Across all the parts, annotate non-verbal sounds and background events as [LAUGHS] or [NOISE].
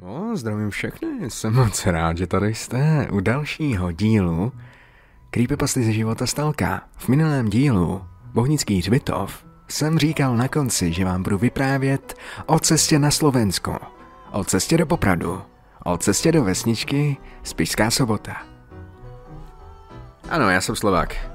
O, zdravím všechny, jsem moc rád, že tady jste u dalšího dílu Creepypasty ze života Stalka. V minulém dílu Bohnický hřbitov jsem říkal na konci, že vám budu vyprávět o cestě na Slovensko, o cestě do Popradu, o cestě do vesničky Spišská sobota. Ano, já jsem Slovák.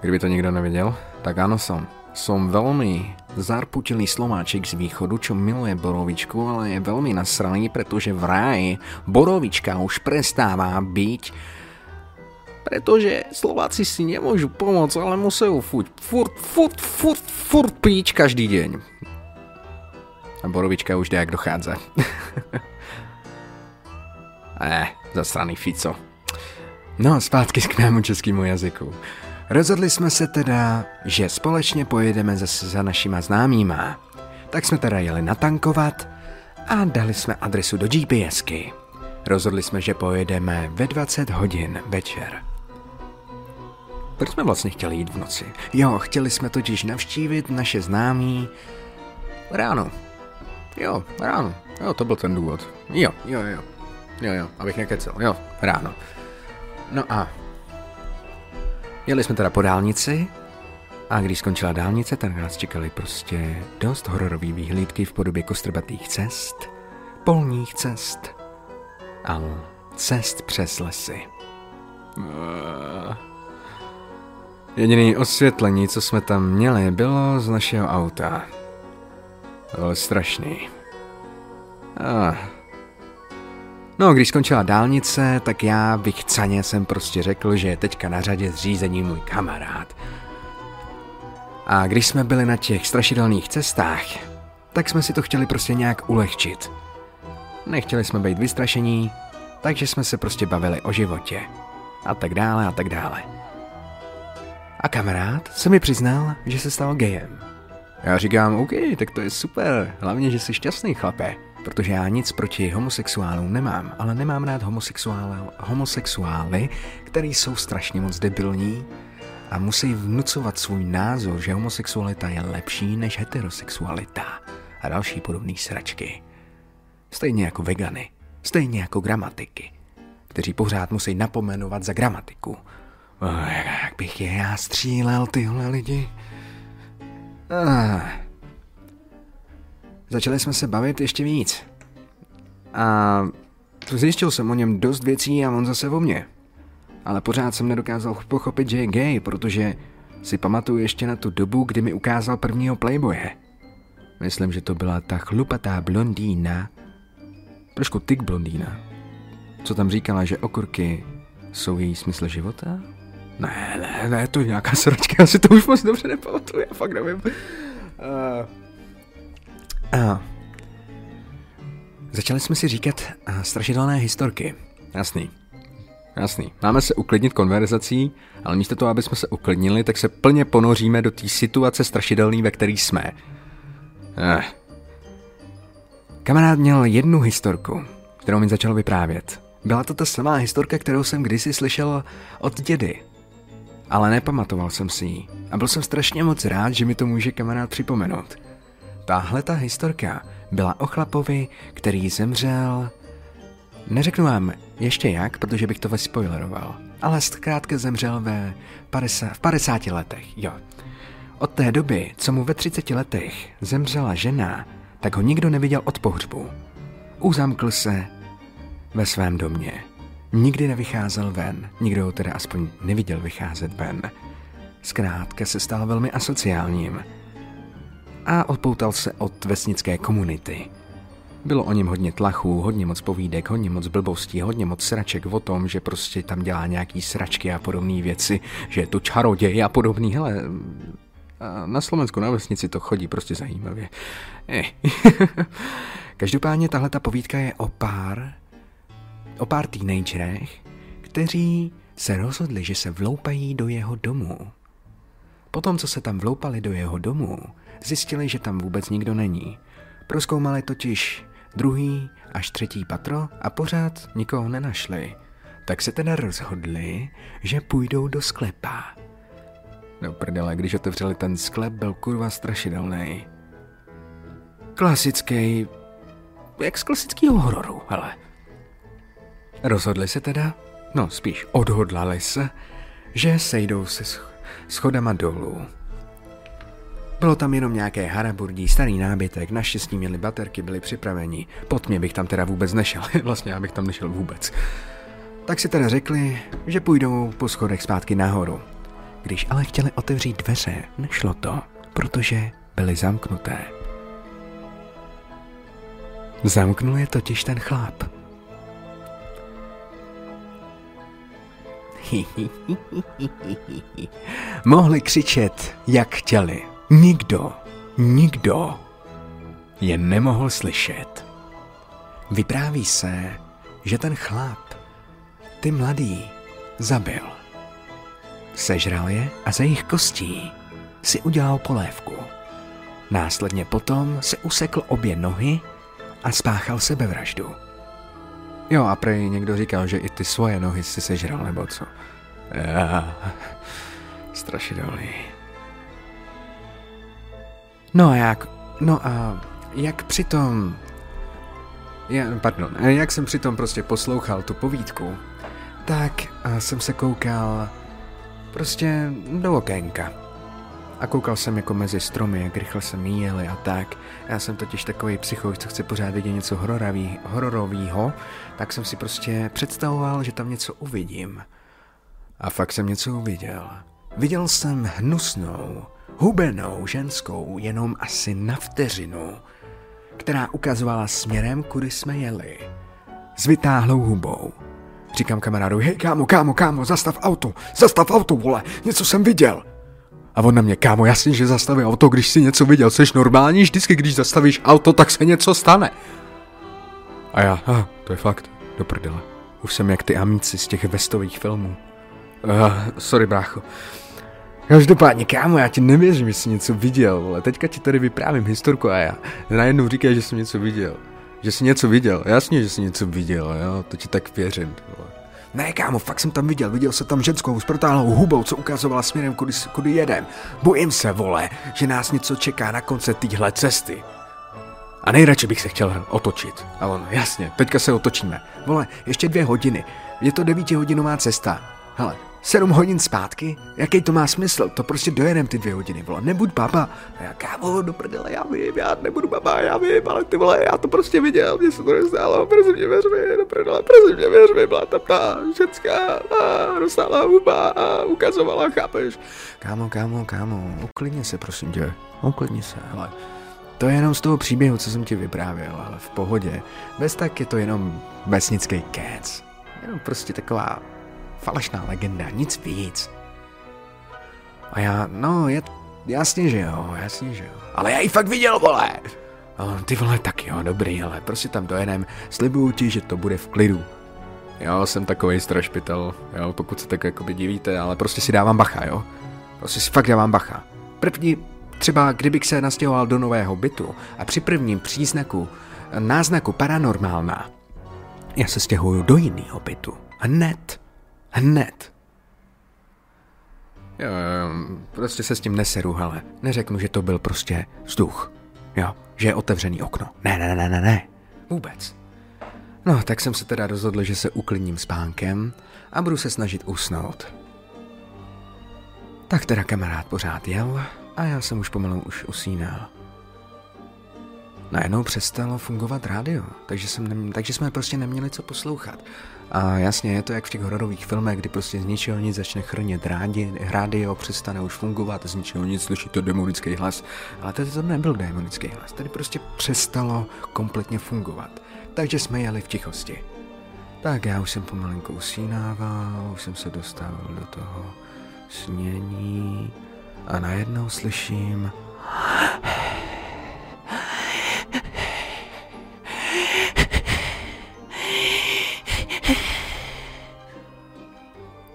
Kdyby to někdo nevěděl, tak ano som. Som veľmi zarputilý Slováčik z východu, čo miluje borovičku, ale je veľmi nasraný, pretože vraj borovička už prestává byť pretože Slováci si nemôžu pomôcť, ale musí furt, furt, furt, furt, furt piť každý deň. A borovička už jak dochádza. [LAUGHS] eh, zasraný Fico. No, zpátky k mému českému jazyku. Rozhodli jsme se teda, že společně pojedeme zase za našima známýma. Tak jsme teda jeli natankovat a dali jsme adresu do GPSky. Rozhodli jsme, že pojedeme ve 20 hodin večer. Proč jsme vlastně chtěli jít v noci? Jo, chtěli jsme totiž navštívit naše známí ráno. Jo, ráno. Jo, to byl ten důvod. Jo, jo, jo. Jo, jo, abych nekecel. Jo, ráno. No a jeli jsme teda po dálnici a když skončila dálnice, tak nás čekali prostě dost hororové výhlídky v podobě kostrbatých cest, polních cest a cest přes lesy. Uh. Jediný osvětlení, co jsme tam měli, bylo z našeho auta. Bylo strašný. Ah. No, když skončila dálnice, tak já vychcaně jsem prostě řekl, že je teďka na řadě zřízení můj kamarád. A když jsme byli na těch strašidelných cestách, tak jsme si to chtěli prostě nějak ulehčit. Nechtěli jsme být vystrašení, takže jsme se prostě bavili o životě. A tak dále a tak dále. A kamarád se mi přiznal, že se stal gejem. Já říkám, OK, tak to je super, hlavně, že jsi šťastný chlape, protože já nic proti homosexuálům nemám, ale nemám rád homosexuály, který jsou strašně moc debilní a musí vnucovat svůj názor, že homosexualita je lepší než heterosexualita a další podobné sračky. Stejně jako vegany, stejně jako gramatiky, kteří pořád musí napomenovat za gramatiku, Oh, jak bych je já střílel, tyhle lidi. Ah. Začali jsme se bavit ještě víc. A zjistil jsem o něm dost věcí a on zase o mně. Ale pořád jsem nedokázal pochopit, že je gay, protože si pamatuju ještě na tu dobu, kdy mi ukázal prvního playboye. Myslím, že to byla ta chlupatá blondýna, trošku tyk blondýna, co tam říkala, že okurky jsou její smysl života? Ne, ne, ne, to je nějaká sračka, já si to už moc dobře nepamatuju, já fakt nevím. Uh, uh. Začali jsme si říkat uh, strašidelné historky. Jasný. Jasný. Máme se uklidnit konverzací, ale místo toho, aby jsme se uklidnili, tak se plně ponoříme do té situace strašidelné, ve které jsme. Uh. Kamarád měl jednu historku, kterou mi začal vyprávět. Byla to ta samá historka, kterou jsem kdysi slyšel od dědy ale nepamatoval jsem si ji. A byl jsem strašně moc rád, že mi to může kamarád připomenout. Tahle ta historka byla o chlapovi, který zemřel... Neřeknu vám ještě jak, protože bych to vespoileroval, ale zkrátka zemřel ve 50, v 50 letech, jo. Od té doby, co mu ve 30 letech zemřela žena, tak ho nikdo neviděl od pohřbu. Uzamkl se ve svém domě. Nikdy nevycházel ven, nikdo ho teda aspoň neviděl vycházet ven. Zkrátka se stal velmi asociálním a odpoutal se od vesnické komunity. Bylo o něm hodně tlachů, hodně moc povídek, hodně moc blbostí, hodně moc sraček o tom, že prostě tam dělá nějaký sračky a podobné věci, že je to čaroděj a podobný. Hele, na Slovensku na vesnici to chodí prostě zajímavě. Eh. [LAUGHS] Každopádně tahle ta povídka je o pár, o pár teenagerech, kteří se rozhodli, že se vloupají do jeho domu. Potom, co se tam vloupali do jeho domu, zjistili, že tam vůbec nikdo není. Proskoumali totiž druhý až třetí patro a pořád nikoho nenašli. Tak se teda rozhodli, že půjdou do sklepa. No prdele, když otevřeli ten sklep, byl kurva strašidelný. Klasický, jak z klasického hororu, ale. Rozhodli se teda, no spíš odhodlali se, že sejdou se schodama dolů. Bylo tam jenom nějaké haraburdí, starý nábytek, naštěstí měli baterky, byli připraveni. Pod mě bych tam teda vůbec nešel, [LAUGHS] vlastně já bych tam nešel vůbec. Tak si teda řekli, že půjdou po schodech zpátky nahoru. Když ale chtěli otevřít dveře, nešlo to, protože byly zamknuté. Zamknul je totiž ten chlap. [LAUGHS] Mohli křičet, jak chtěli. Nikdo, nikdo je nemohl slyšet. Vypráví se, že ten chlap, ty mladý, zabil. Sežral je a ze jejich kostí si udělal polévku. Následně potom se usekl obě nohy a spáchal sebevraždu. Jo, a prej někdo říkal, že i ty svoje nohy si sežral, nebo co. Já, strašidelný. No a jak, no a jak přitom, já, pardon, jak jsem přitom prostě poslouchal tu povídku, tak jsem se koukal prostě do okénka. A koukal jsem jako mezi stromy, jak rychle se míjeli a tak. Já jsem totiž takový psycho, co chce pořád vidět něco hororový, hororovýho, tak jsem si prostě představoval, že tam něco uvidím. A fakt jsem něco uviděl. Viděl jsem hnusnou, hubenou ženskou jenom asi na vteřinu, která ukazovala směrem, kudy jsme jeli. S vytáhlou hubou. Říkám kamarádu, hej kámo, kámo, kámo, zastav auto, zastav auto, vole, něco jsem viděl. A on na mě, kámo, jasně, že zastaví auto, když si něco viděl, jsi normální, vždycky, když zastavíš auto, tak se něco stane. A já, a, to je fakt, do prdele. Už jsem jak ty amíci z těch vestových filmů. Uh, sorry, brácho. Každopádně, kámo, já ti nevěřím, že jsi něco viděl, vole. Teďka ti tady vyprávím historku a já najednou říkáš, že jsi něco viděl. Že jsi něco viděl, jasně, že jsi něco viděl, jo, to ti tak věřím. Ne, kámo, fakt jsem tam viděl, viděl jsem tam ženskou s protáhlou hubou, co ukazovala směrem, kudy, kudy jedem. Bojím se, vole, že nás něco čeká na konce téhle cesty. A nejradši bych se chtěl otočit. A on, jasně, teďka se otočíme. Vole, ještě dvě hodiny. Je to devítihodinová cesta. Hele, sedm hodin zpátky? Jaký to má smysl? To prostě dojedem ty dvě hodiny, vole. Nebuď baba. A já, kámo, do prdele, já vím, já nebudu baba, já vím, ale ty vole, já to prostě viděl, mě se to nestálo, prosím mě věř mi, do prdele, prosím mě věř mi, byla tam ta ženská a rozsáhlá huba a ukazovala, chápeš? Kámo, kámo, kámo, uklidně se, prosím tě, uklidni se, hele. To je jenom z toho příběhu, co jsem ti vyprávěl, ale v pohodě. Bez tak je to jenom vesnický kec. Jenom prostě taková falešná legenda, nic víc. A já, no, je, jasně, že jo, jasně, že jo. Ale já ji fakt viděl, vole! O, ty vole, tak jo, dobrý, ale prostě tam dojedem, slibuju ti, že to bude v klidu. Jo, jsem takový strašpitel, jo, pokud se tak jakoby divíte, ale prostě si dávám bacha, jo. Prostě si fakt dávám bacha. První, třeba kdybych se nastěhoval do nového bytu a při prvním příznaku, náznaku paranormálna, já se stěhuju do jiného bytu. Hned. Hned. Jo, jo, prostě se s tím neseru, hele. Neřeknu, že to byl prostě vzduch. Jo, že je otevřený okno. Ne, ne, ne, ne, ne. Vůbec. No, tak jsem se teda rozhodl, že se uklidním spánkem a budu se snažit usnout. Tak teda kamarád pořád jel a já jsem už pomalu už usínal. Najednou přestalo fungovat rádio, takže, jsem takže jsme prostě neměli co poslouchat. A jasně, je to jak v těch hororových filmech, kdy prostě z ničeho nic začne chrnit rádi, rádio, přestane už fungovat, z ničeho nic slyší to demonický hlas. Ale tady to nebyl demonický hlas, tady prostě přestalo kompletně fungovat. Takže jsme jeli v tichosti. Tak já už jsem pomalinku usínával, už jsem se dostával do toho snění a najednou slyším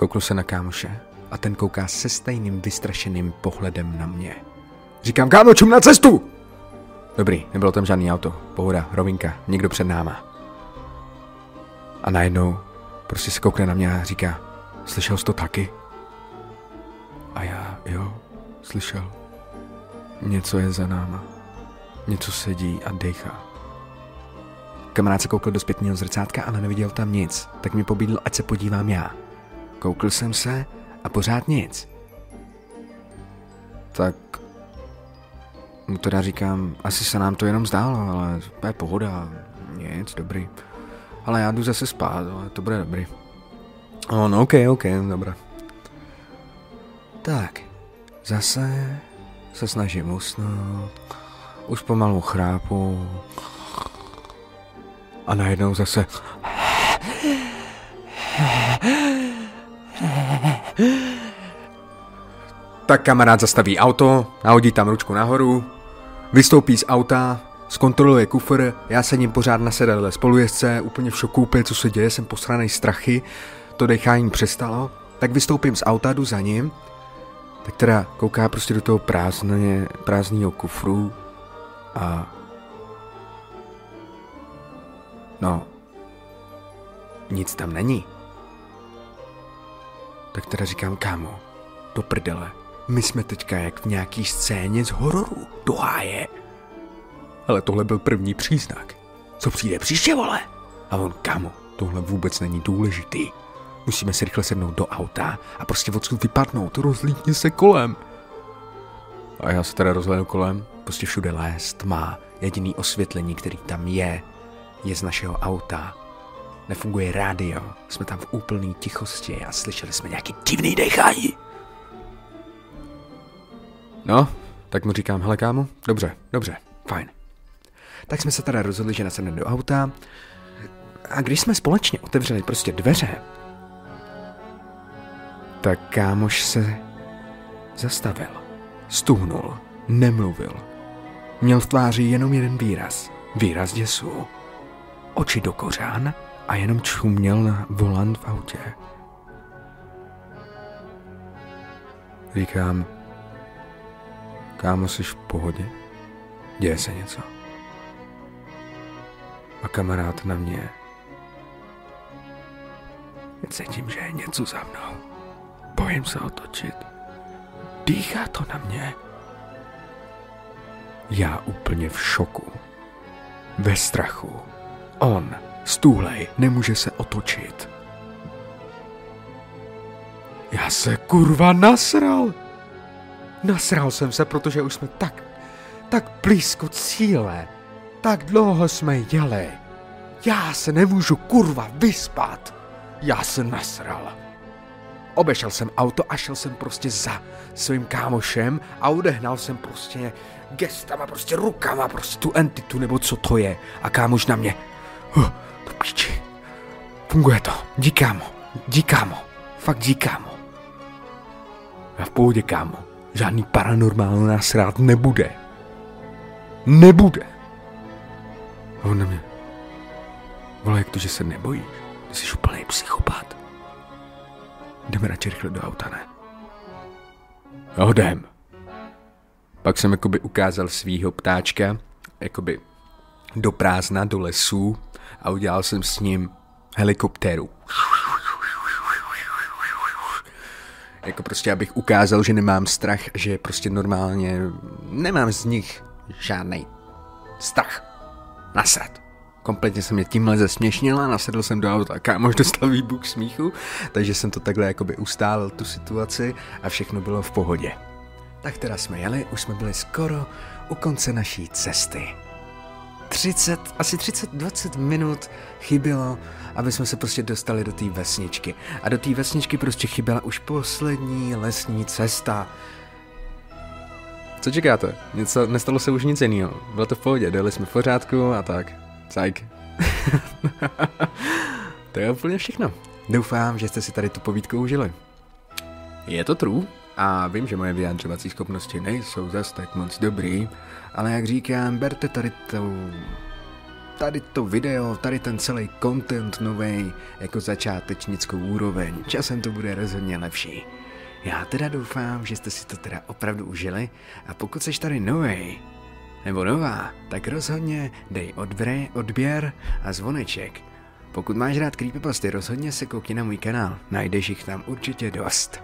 Kouknu se na kámoše a ten kouká se stejným vystrašeným pohledem na mě. Říkám, kámo, čum na cestu! Dobrý, nebylo tam žádný auto. Pohoda, rovinka, někdo před náma. A najednou prostě se koukne na mě a říká, slyšel jsi to taky? A já, jo, slyšel. Něco je za náma. Něco sedí a dechá. Kamarád se koukl do zpětného zrcátka, ale neviděl tam nic, tak mi pobídl, ať se podívám já. Koukl jsem se a pořád nic. Tak mu teda říkám, asi se nám to jenom zdálo, ale to je pohoda, nic, dobrý. Ale já jdu zase spát, ale to bude dobrý. On, OK, OK, dobré. Tak, zase se snažím usnout, už pomalu chrápu a najednou zase tak kamarád zastaví auto, nahodí tam ručku nahoru, vystoupí z auta, zkontroluje kufr, já sedím pořád na sedadle spolujezdce, úplně v šoku, úplně co se děje, jsem posranej strachy, to dechání přestalo, tak vystoupím z auta, jdu za ním, tak teda kouká prostě do toho prázdné, prázdného kufru a no, nic tam není. Tak teda říkám, kámo, do prdele, my jsme teďka jak v nějaký scéně z hororu, do háje. Ale tohle byl první příznak. Co přijde příště, vole? A on, kámo, tohle vůbec není důležitý. Musíme se rychle sednout do auta a prostě odsud vypadnout, rozlítni se kolem. A já se teda rozhlédnu kolem, prostě všude les, tma, jediný osvětlení, který tam je, je z našeho auta. Nefunguje rádio, jsme tam v úplné tichosti a slyšeli jsme nějaký divný dechání. No, tak mu říkám, hele kámo, dobře, dobře, fajn. Tak jsme se teda rozhodli, že nasedneme do auta a když jsme společně otevřeli prostě dveře, tak kámoš se zastavil, stuhnul, nemluvil. Měl v tváři jenom jeden výraz, výraz děsu. Oči do kořán a jenom čuměl na volant v autě. Říkám, kámo, jsi v pohodě? Děje se něco? A kamarád na mě. Cítím, že je něco za mnou. Bojím se otočit. Dýchá to na mě. Já úplně v šoku. Ve strachu. On, stůlej, nemůže se otočit. Já se kurva nasral. Nasral jsem se, protože už jsme tak, tak blízko cíle. Tak dlouho jsme jeli. Já se nemůžu kurva vyspat. Já se nasral. Obešel jsem auto a šel jsem prostě za svým kámošem a odehnal jsem prostě gestama, prostě rukama, prostě tu entitu, nebo co to je. A kámoš na mě. Huh, to píči. Funguje to. Díkámo. Díkámo. Fakt díkámo. Já v pohodě, kámo. Žádný paranormál nás rád nebude. Nebude. A on na mě. Vole, jak to, že se nebojíš? Ty jsi úplný psychopat. Jdeme radši rychle do auta, ne? Jo, jdem. Pak jsem jakoby ukázal svýho ptáčka, jakoby do prázdna, do lesů a udělal jsem s ním helikoptéru. Jako prostě, abych ukázal, že nemám strach, že prostě normálně nemám z nich žádný strach. Nasrat. Kompletně se mě tímhle zesměšnila, nasedl jsem do auta, kámoš [LAUGHS] dostal výbuch smíchu, takže jsem to takhle jakoby ustálil tu situaci a všechno bylo v pohodě. Tak teda jsme jeli, už jsme byli skoro u konce naší cesty. 30, asi 30-20 minut chybělo, aby jsme se prostě dostali do té vesničky. A do té vesničky prostě chyběla už poslední lesní cesta. Co čekáte? Něco, nestalo se už nic jiného. Bylo to v pohodě, dojeli jsme v pořádku a tak. Cajk. [LAUGHS] to je úplně všechno. Doufám, že jste si tady tu povídku užili. Je to true a vím, že moje vyjádřovací schopnosti nejsou zas tak moc dobrý, ale jak říkám, berte tady to, tady to video, tady ten celý content nový jako začátečnickou úroveň. Časem to bude rozhodně lepší. Já teda doufám, že jste si to teda opravdu užili a pokud jsi tady nový, nebo nová, tak rozhodně dej odběr, odběr a zvoneček. Pokud máš rád creepypasty, rozhodně se koukni na můj kanál, najdeš jich tam určitě dost.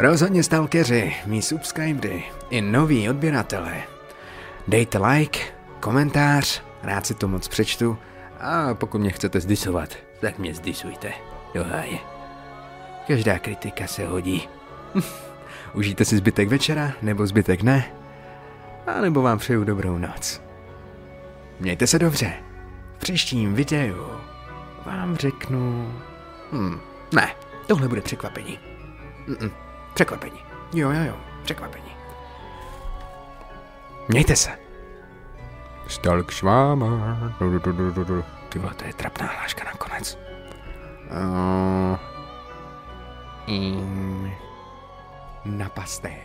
Rozhodně stalkeři, mý subscribery i noví odběratele. Dejte like, komentář, rád si to moc přečtu a pokud mě chcete zdisovat, tak mě zdisujte. Háje. Každá kritika se hodí. [LAUGHS] Užijte si zbytek večera, nebo zbytek ne, a nebo vám přeju dobrou noc. Mějte se dobře. V příštím videu vám řeknu... Hm, ne, tohle bude překvapení. Mm-mm, překvapení. Jo, jo, jo, překvapení. Mějte se. Stalk s váma. Ty vole, to je trapná hláška nakonec. Uh, in... Na pasté.